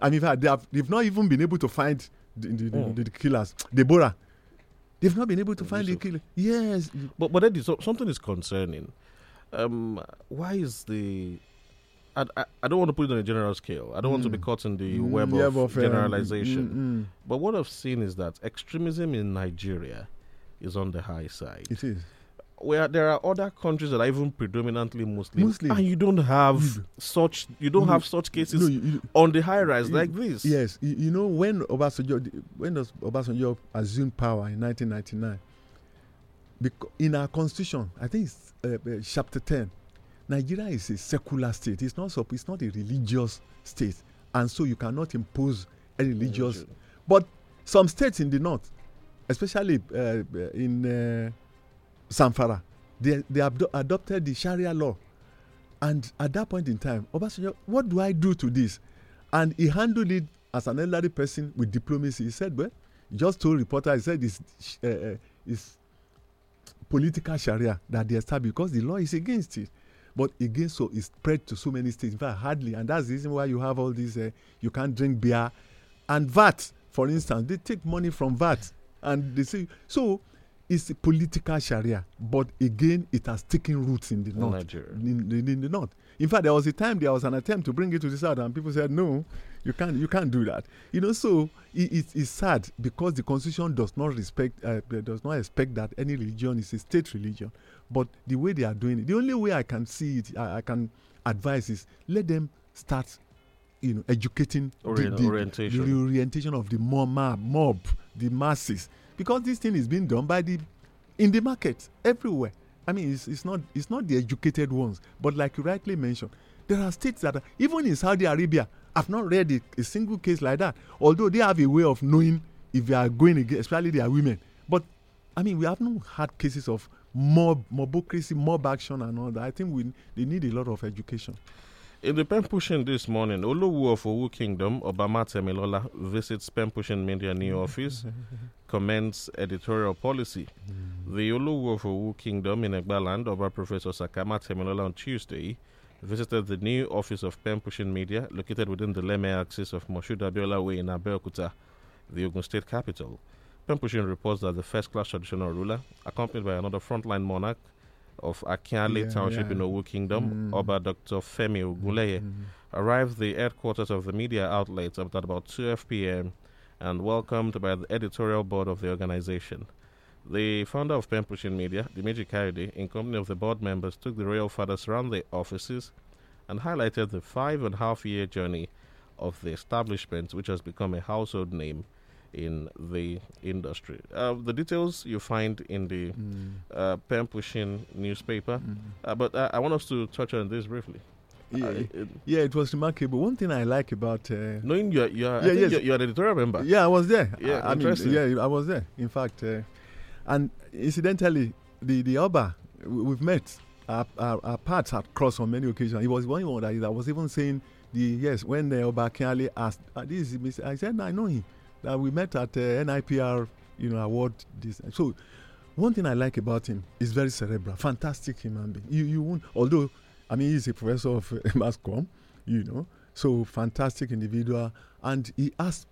I mean, in fact, they have they've not even been able to find the, the, the, Oh. the, killers. Deborah. They've not been able to find the killer. Yes. But but Eddie, so, something is concerning. Um, why is the I, I, I don't want to put it on a general scale. I don't want to be Mm. caught in the Mm, web yeah, of um, generalization. mm, mm. But what I've seen is that extremism in Nigeria is on the high side. It is. Where there are other countries that are even predominantly Muslim, Muslim. and you don't have such you don't No, have such cases no, you- you- on the high rise like this. Yes, you, you know when Obasanjo when does Obasanjo assumed power in 1999? Because in our constitution, I think it's uh, uh, chapter 10. Nigeria is a secular state. It's not it's not a religious state, and so you cannot impose a religious. Religion. But some states in the north, especially uh, in uh, Zamfara, they they abdo- adopted the Sharia law, and at that point in time, Obasanjo, what do I do to this? And he handled it as an elderly person with diplomacy. He said, "Well, just told reporter, he said it's, uh, it's political Sharia that they established because the law is against it." But again, so it's spread to so many states. In fact, hardly, and that's the reason why you have all these. Uh, you can't drink beer, and VAT, for instance, they take money from VAT, and they say so. It's a political Sharia, but again, it has taken roots in the north. Nigeria. In, in, in the north, In fact, there was a time there was an attempt to bring it to the south, and people said, "No, you can't. You can't do that." You know, so it, it, it's sad because the constitution does not respect, uh, does not expect that any religion is a state religion. But the way they are doing it, the only way I can see it, I, I can advise is let them start you know educating Orient- the, the, orientation. the orientation of the mob, mob the masses because this thing is being done by the in the market everywhere. I mean it's, it's not it's not the educated ones but like you rightly mentioned there are states that are, even in saudi arabia i've not read a, a single case like that. Although they have a way of knowing if they are going against especially their women. But i mean we have not had cases of mob mobocracy mob action and all that. I think we they need a lot of education In the pen pushing this morning, Olowu of Owu Kingdom, Oba Matemilola, visits pen pushing media new [laughs] office, comments editorial policy. The Olowu of Owu Kingdom in Egbaland, Oba Professor Saka Matemilola on Tuesday, visited the new office of pen pushing media located within the Leme axis of Moshood Abiola Way in Abeokuta, the Ogun State capital. Pen pushing reports that the first class traditional ruler, accompanied by another frontline monarch, of Akinale Yeah, Township yeah. in Owu Kingdom, Mm. Oba Dr. Femi Ogunleye, arrived the headquarters of the media outlet at about 12 p.m. and welcomed by the editorial board of the organization. The founder of Pen Pushing Media, Dimeji Kaide, in company of the board members, took the royal fathers around the offices and highlighted the five and a half year journey of the establishment, which has become a household name in the industry. Uh, the details you find in the uh, Pen Pushing newspaper, uh, but uh, I want us to touch on this briefly. yeah, Uh, it- yeah it was remarkable one thing i like about uh, knowing you're, you're, Yeah, yes. you're, you're an editorial member. Yeah, I was there. Yeah, I, I mean, yeah, I was there. In fact, uh, and incidentally, the the Oba we- we've met. Our, our, our paths had crossed on many occasions. He was one one that I was even saying the yes when the Oba Kiale asked uh, this is Mr. I said no, I know him. That we met at uh, NIPR, you know, award this. So one thing I like about him is very cerebral, fantastic human being. You you won't although I mean he's a professor of uh, [laughs] mass comm, you know, so fantastic individual, and he asked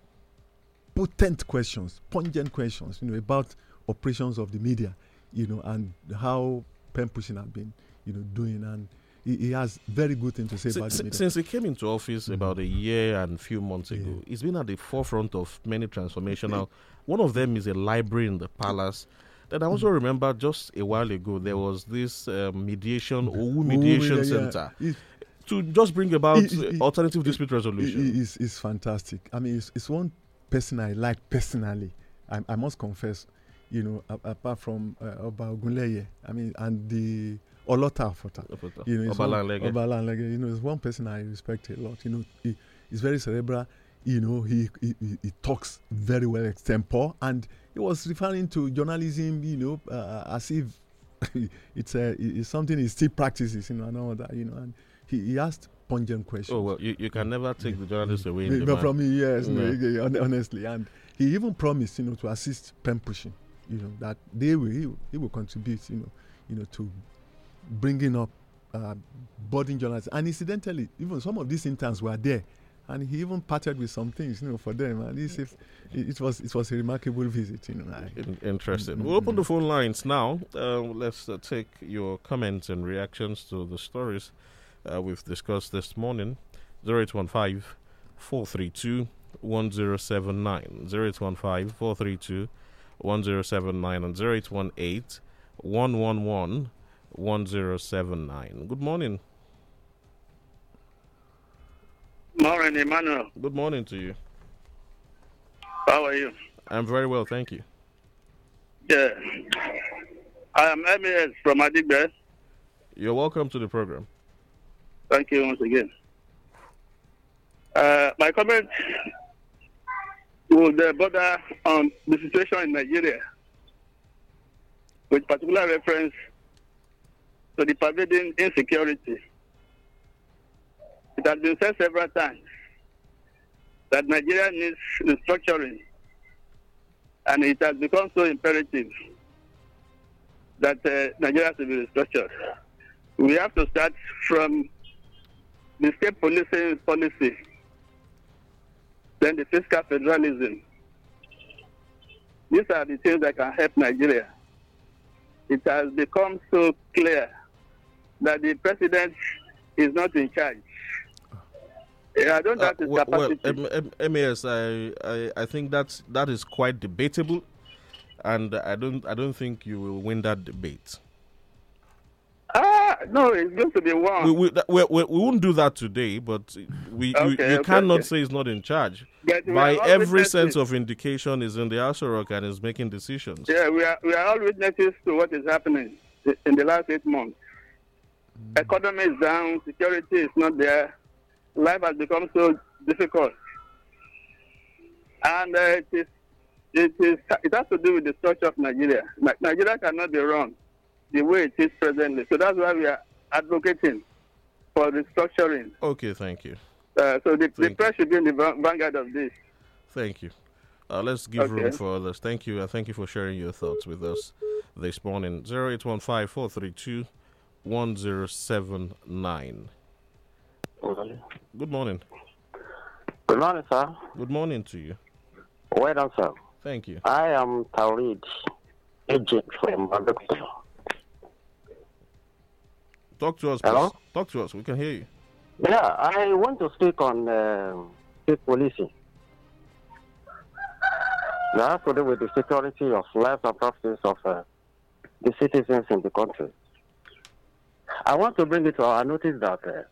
potent questions, pungent questions, you know, about operations of the media, you know, and how pen pushing have been, you know, doing, and he, he has very good things to say Si- about the media. since he came into office about a year and a few months ago, he's been at the forefront of many transformational. One of them is a library in the palace. Then I also remember just a while ago there was this uh, mediation, Owu Mediation yeah, yeah. Center, He- to just bring about he- uh, alternative dispute resolution. is is fantastic. I mean, it's, it's one person I like personally. I, I must confess, you know, a- apart from uh, Oba Ogunleye, I mean, and the Olota Afota. You know, Obalanlege. Obalanlege, you know, it's one person I respect a lot. You know, he, he's very cerebral. You know, he, he he- talks very well extempore, and he was referring to journalism. You know, uh, as if [laughs] it's a it's something he still practices. You know, and all that. You know, and he, he asked pungent questions. Oh well, you, you can never take the journalist away. But from me, yes, no, Yeah. hon- honestly, and he even promised, you know, to assist pen pushing, you know, that they will, he, will- he will contribute, you know, you know, to bringing up uh, budding journalists. And incidentally, even some of these interns were there, and he even parted with some things, you know, for them. And he said it, was it was a remarkable visit, you know. In- interesting. Mm, We'll open the phone lines now. Uh, let's uh, take your comments and reactions to the stories uh, we've discussed this morning. 0815 432 1079. 0815 432 1079 and 0818 111 1079. Good morning. Morning, Emmanuel. Good morning to you. How are you? I'm very well, thank you. Yeah. I am MES from Adigbe. You're welcome to the program. Thank you once again. Uh, my comment would uh, border on the situation in Nigeria, with particular reference to the pervading insecurity. It has been said several times that Nigeria needs restructuring, and it has become so imperative that uh, Nigeria should be restructured. We have to start from the state policing policy, then the fiscal federalism. These are the things that can help Nigeria. It has become so clear that the president is not in charge. Yeah, I don't Uh, have his well, well, capacity. M- M- MAS, I, I, I think that's that is quite debatable, and I don't I don't think you will win that debate. ah, no, it's going to be one. We, we, we, we, we won't do that today, but we you, Okay, you okay, cannot okay. say he's not in charge. But By every sense of indication, is in the Rock and is making decisions. Yeah, we are we are all witnesses to what is happening in the last eight months. Economy is down, security is not there, life has become so difficult, and uh, it is it is it has to do with the structure of Nigeria. Nigeria cannot be run the way it is presently, so that's why we are advocating for restructuring. Okay, thank you. Uh, so the, the Thank press should be in the vanguard of this. Thank you. Uh, let's give room for others. Thank you. and thank you for sharing your thoughts with us this morning. 0815 432 1079. Good morning. Good morning, sir. Good morning to you. Well done, sir. Thank you. I am Taurid, agent from Abeokuta. Talk to us, please. Hello? Talk to us. We can hear you. Yeah, I want to speak on uh, state policing. That has to do with the security of lives and properties of uh, the citizens in the country. I want to bring it to our notice that uh,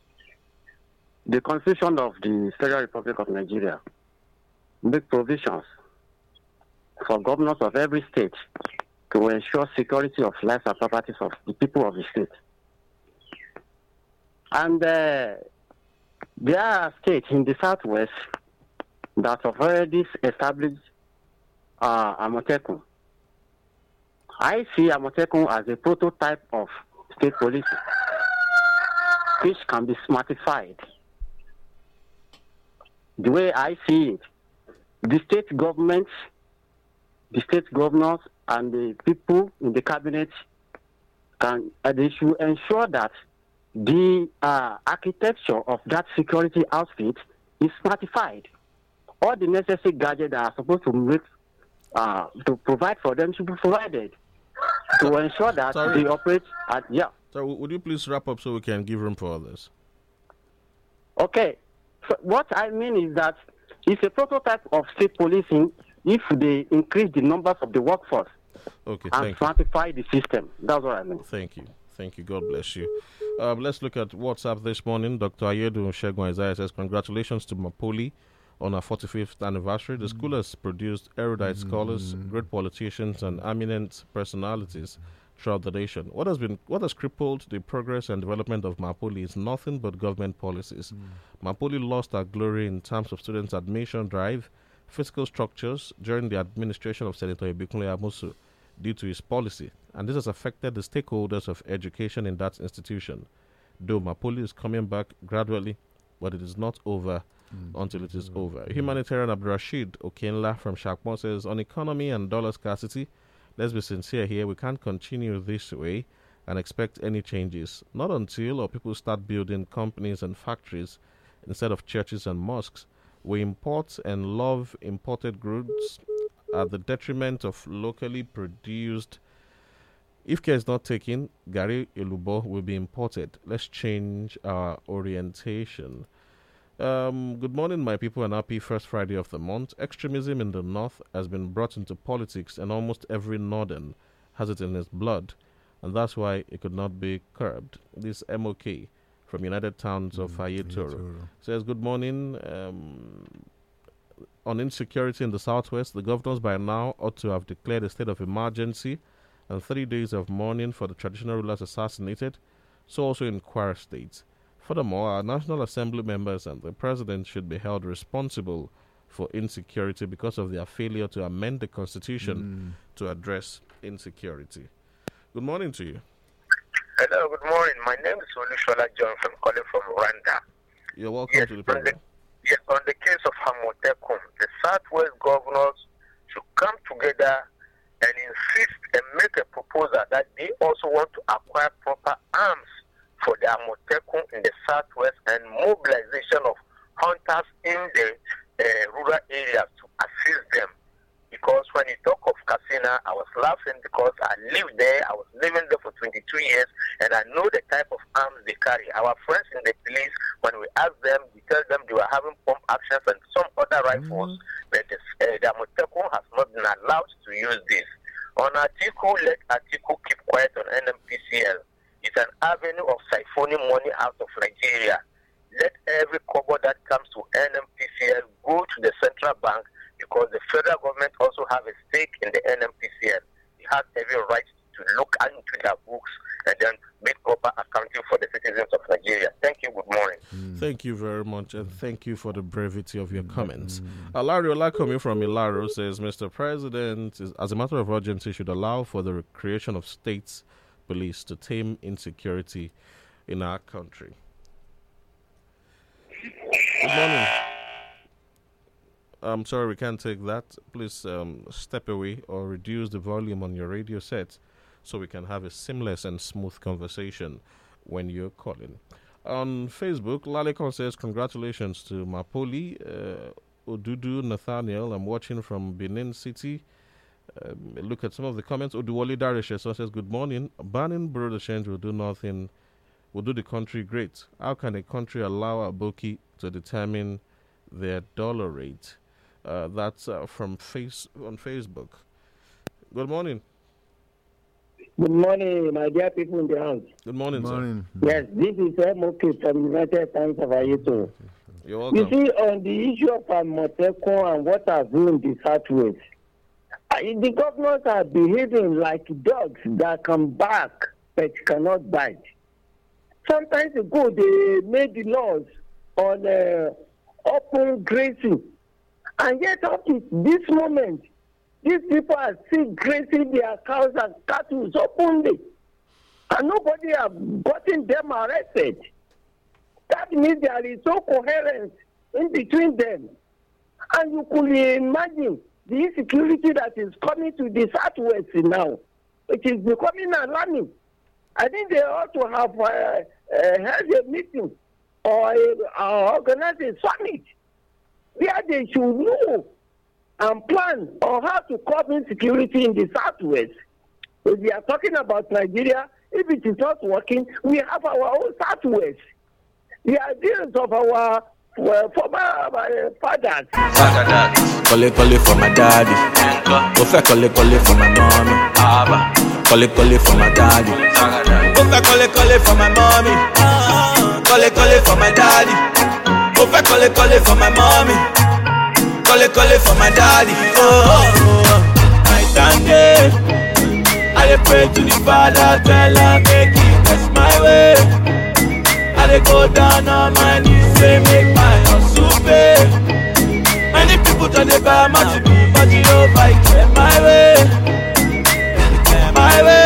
the Constitution of the Federal Republic of Nigeria makes provisions for governors of every state to ensure security of lives and properties of the people of the state. And uh, there are states in the southwest that have already established uh, Amotekun. I see Amotekun as a prototype of state police, which can be smartified. The way I see it, the state governments, the state governors, and the people in the cabinet can uh, they should ensure that the uh, architecture of that security outfit is smartified. All the necessary gadgets that are supposed to make uh, to provide for them should be provided to ensure that Sorry. they operate at yeah. So, would you please wrap up so we can give room for others? Okay. So what I mean is that it's a prototype of state policing if they increase the numbers of the workforce Okay, and you. the system. That's what I mean. Thank you. Thank you. God bless you. Um, let's look at WhatsApp this morning. Dr. Ayedu Shegun Isaiah says, Congratulations to Mapoli on our 45th anniversary. The school has produced erudite scholars, great politicians, and eminent personalities throughout the nation. What has been what has crippled the progress and development of Mapoli is nothing but government policies. Mapoli lost our glory in terms of students' admission drive, physical structures during the administration of Senator Ibikunle Amosun due to his policy, and this has affected the stakeholders of education in that institution. Though Mapoli is coming back gradually, but it is not over Hmm. until it is hmm. over. Humanitarian Abdurrashid Okenla from Shakmo says on economy and dollar scarcity, let's be sincere here, we can't continue this way and expect any changes. Not until our people start building companies and factories instead of churches and mosques. We import and love imported goods at the detriment of locally produced. If care is not taken, garri Elubo will be imported. Let's change our orientation. Um, good morning, my people, and happy first Friday of the month. Extremism in the north has been brought into politics, and almost every northern has it in its blood, and that's why it could not be curbed. This MOK from United Towns of Ayetoro says, Good morning. Um, on insecurity in the southwest, the governors by now ought to have declared a state of emergency and three days of mourning for the traditional rulers assassinated, so also in Kwara State. Furthermore, our National Assembly members and the President should be held responsible for insecurity because of their failure to amend the Constitution mm. to address insecurity. Good morning to you. Hello, good morning. My name is Olushola John from calling from Rwanda. You're welcome to the on the, program. yes, on the case of Hamotekum, the Southwest governors should come together and insist and make a proposal that they also want to acquire proper arms for the Hamotekum in the Southwest and mobilization of hunters in the uh, rural areas to assist them. Because when you talk of Kasina, I was laughing because I lived there. I was living there for 22 years, and I know the type of arms they carry. Our friends in the police, when we ask them, we tell them they were having pump actions and some other rifles, but the, uh, the Amotekun has not been allowed to use this. On Atiku, let Atiku keep quiet on NNPCL. It's an avenue of siphoning money out of Nigeria. Let every kobo that comes to NNPCL go to the central bank because the federal government also have a stake in the NNPCL. They have every right to look into their books and then make proper accounting for the citizens of Nigeria. Thank you. Good morning. Hmm. Thank you very much, and thank you for the brevity of your hmm. comments. Alario Olakomi from Ilaro says, Mr. President, as a matter of urgency, should allow for the creation of states police to tame insecurity in our country. Good morning. I'm sorry, we can't take that. Please um, step away or reduce the volume on your radio set so we can have a seamless and smooth conversation when you're calling. On Facebook, Lalekon says, Congratulations to Mapoli, uh, Odudu Nathaniel. I'm watching from Benin City. Um, look at some of the comments. Oduwali Darisha so says, Good morning. Banning border change will do nothing, will do the country great. How can a country allow a Aboki to determine their dollar rate? Uh, that's uh, from face on Facebook. Good morning. Good morning, my dear people in the house. Good morning, morning. Yes, this is MOK from United Times of Ayeto. sir. You're You see, on the issue of Amotekun and what has been in the Southwest, the governors are behaving like dogs that can bark but cannot bite. Sometimes ago, they made the laws on uh, open grazing, and yet up to this moment, these people are still grazing their cows and cattle openly, and nobody have gotten them arrested. That means there is no coherence in between them. And you could imagine the insecurity that is coming to the southwest now. It is becoming alarming. I think they ought to have uh, uh, held a meeting or, uh, or organize a summit where they should know and plan on how to curb insecurity in the southwest. If we are talking about Nigeria, if it is not working, we have our own southwest. The ideas of our uh, former uh, fathers. Kọ́lé kọ́lé for my daddy. Mo fẹ́ kọ́lé kọ́lé for my mommy. Kọ́lé kọ́lé for my daddy. Mo fẹ́ kọ́lé kọ́lé for my mommy. Kọ́lé kọ́lé for my daddy. Mo fẹ́ kọ́lé kọ́lé for my mommy. Kọ́lé kọ́lé for my daddy. Oh, oh, oh. Night and day. I pray to the Father, tell am make he bless my way. I dey go down on my knees, say make my hustle pay. Many people just dey buy my to be, but you know I clear my way, clear my way.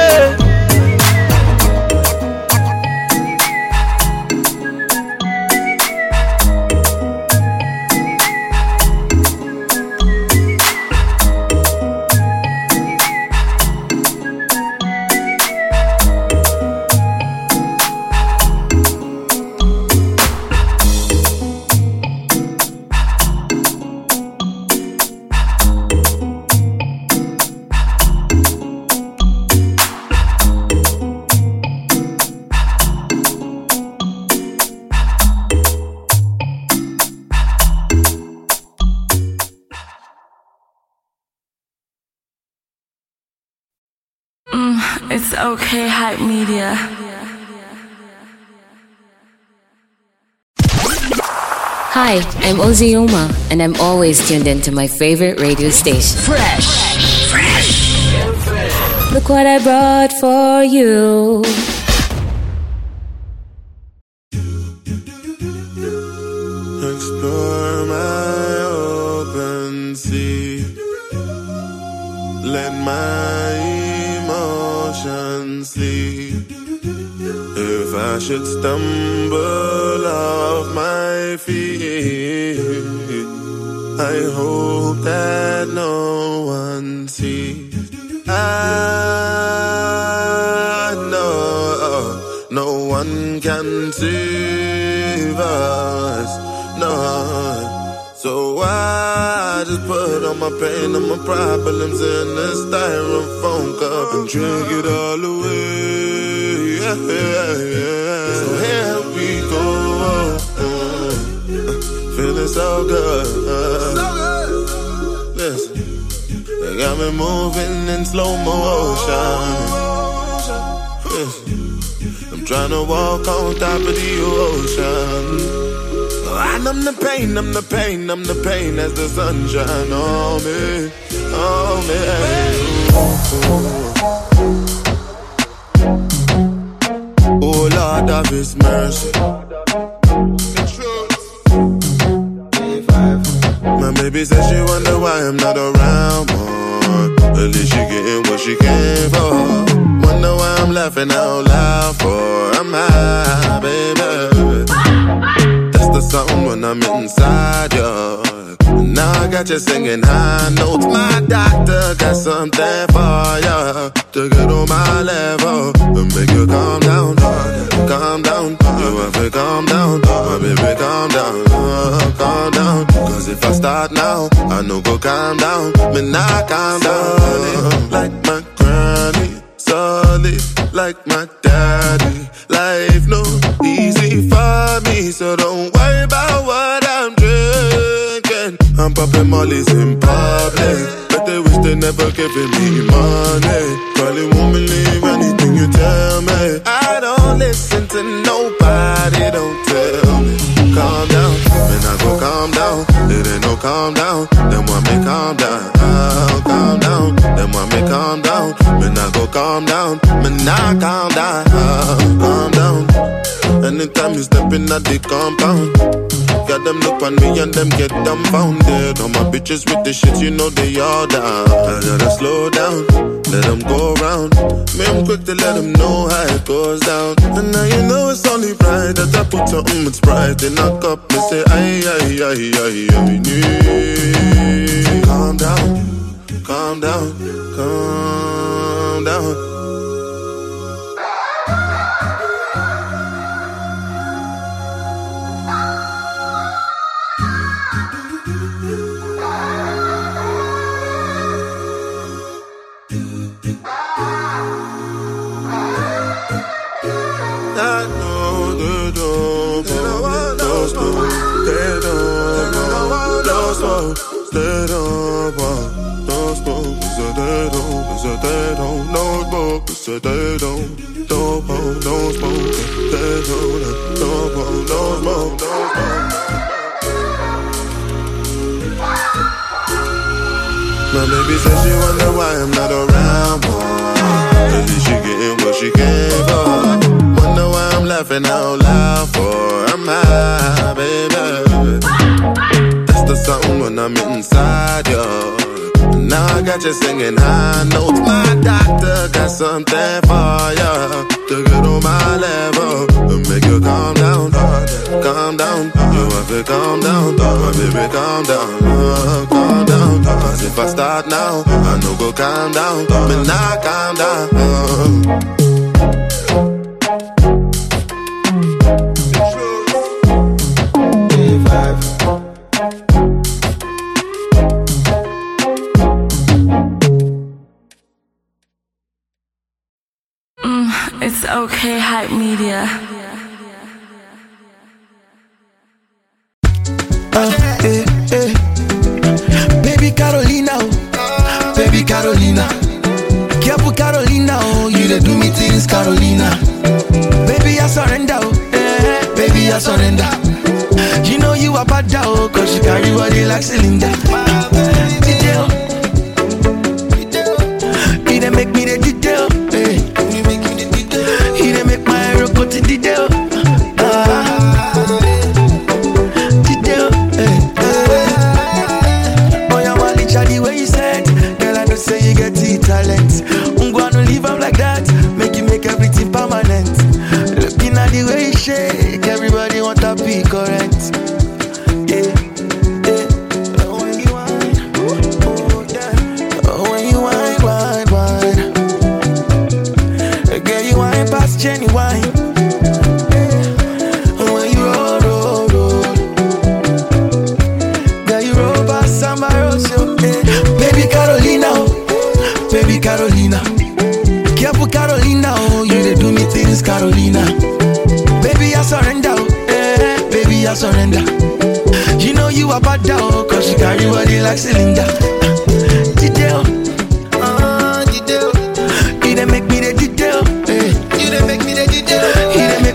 Hype media. Hi, I'm Ozzy Uma, and I'm always tuned into my favorite radio station. Fresh. Fresh. Look what I brought for you. Explore my open sea. Let my I should stumble off my feet, I hope that no one sees. Ah, I know no one can save us, no. So? I just put all my pain and my problems in a styrofoam cup and drink it all away. So here we go. Feeling so good. Listen, they got me moving in slow motion. Listen, I'm trying to walk on top of the ocean. I numb the pain, I'm the pain, I'm the pain as the sunshine on me, on me. Oh Lord of His mercy. My baby says she wonder why I'm not around more. At least she getting what she came for. Wonder why I'm laughing out loud for. I'm high, baby. That's the something when I'm inside you. I got you singing high notes. My doctor got something for you to get on my level and make you calm down, calm down. You have to calm down, my baby, calm down, calm down. Cause if I start now, I know go calm down. Me not calm down like my granny, solid like my daddy. Life no easy for me, so don't worry about what I'm. I'm popping mollies in public, but they wish they never giving me money. Probably won't believe anything you tell me. I don't listen to nobody, don't tell me. Calm down, then I go calm down. It ain't no calm down, then want me calm down. Oh, calm down, then want me calm down. Me I go calm down, me not calm down. Calm down. Anytime you step in at the compound. Got them look on me and them get dumbfounded. All my bitches with the shit, you know they all down. I gotta slow down, let them go round. Me, I'm quick to let them know how it goes down. And now you know it's only right that I put something with Sprite in a cup and say, aye, aye, aye, aye, aye, aye. Calm down, calm down, calm down. I know don't, so they don't know smoke. So they don't, don't smoke. They don't, don't smoke. No smoke. My baby says she wonder why I'm not around more. Least she getting what she came for. Wonder why I'm laughing out loud for. I'm high, baby. That's the something when I'm inside you. Now I got you singing high notes. My doctor got something for you to get on my level and make you calm down, calm down. You have to calm down, my baby, calm down, calm down. Cause if I start now, I know go calm down, me not calm down. Uh. Okay, hype media. Uh, eh, eh. Baby Carolina, oh. baby Carolina. Careful Carolina, oh, you dey do me things, Carolina. Baby, I surrender, oh. eh, baby, I surrender. You know you are bad, oh, cause you carry body like cylinder. He dey make me Princess Carolina. Baby, I surrender, oh, eh, baby, I surrender. You know you are bad dog, cause you carry body like cylinder. Uh, oh, DJ,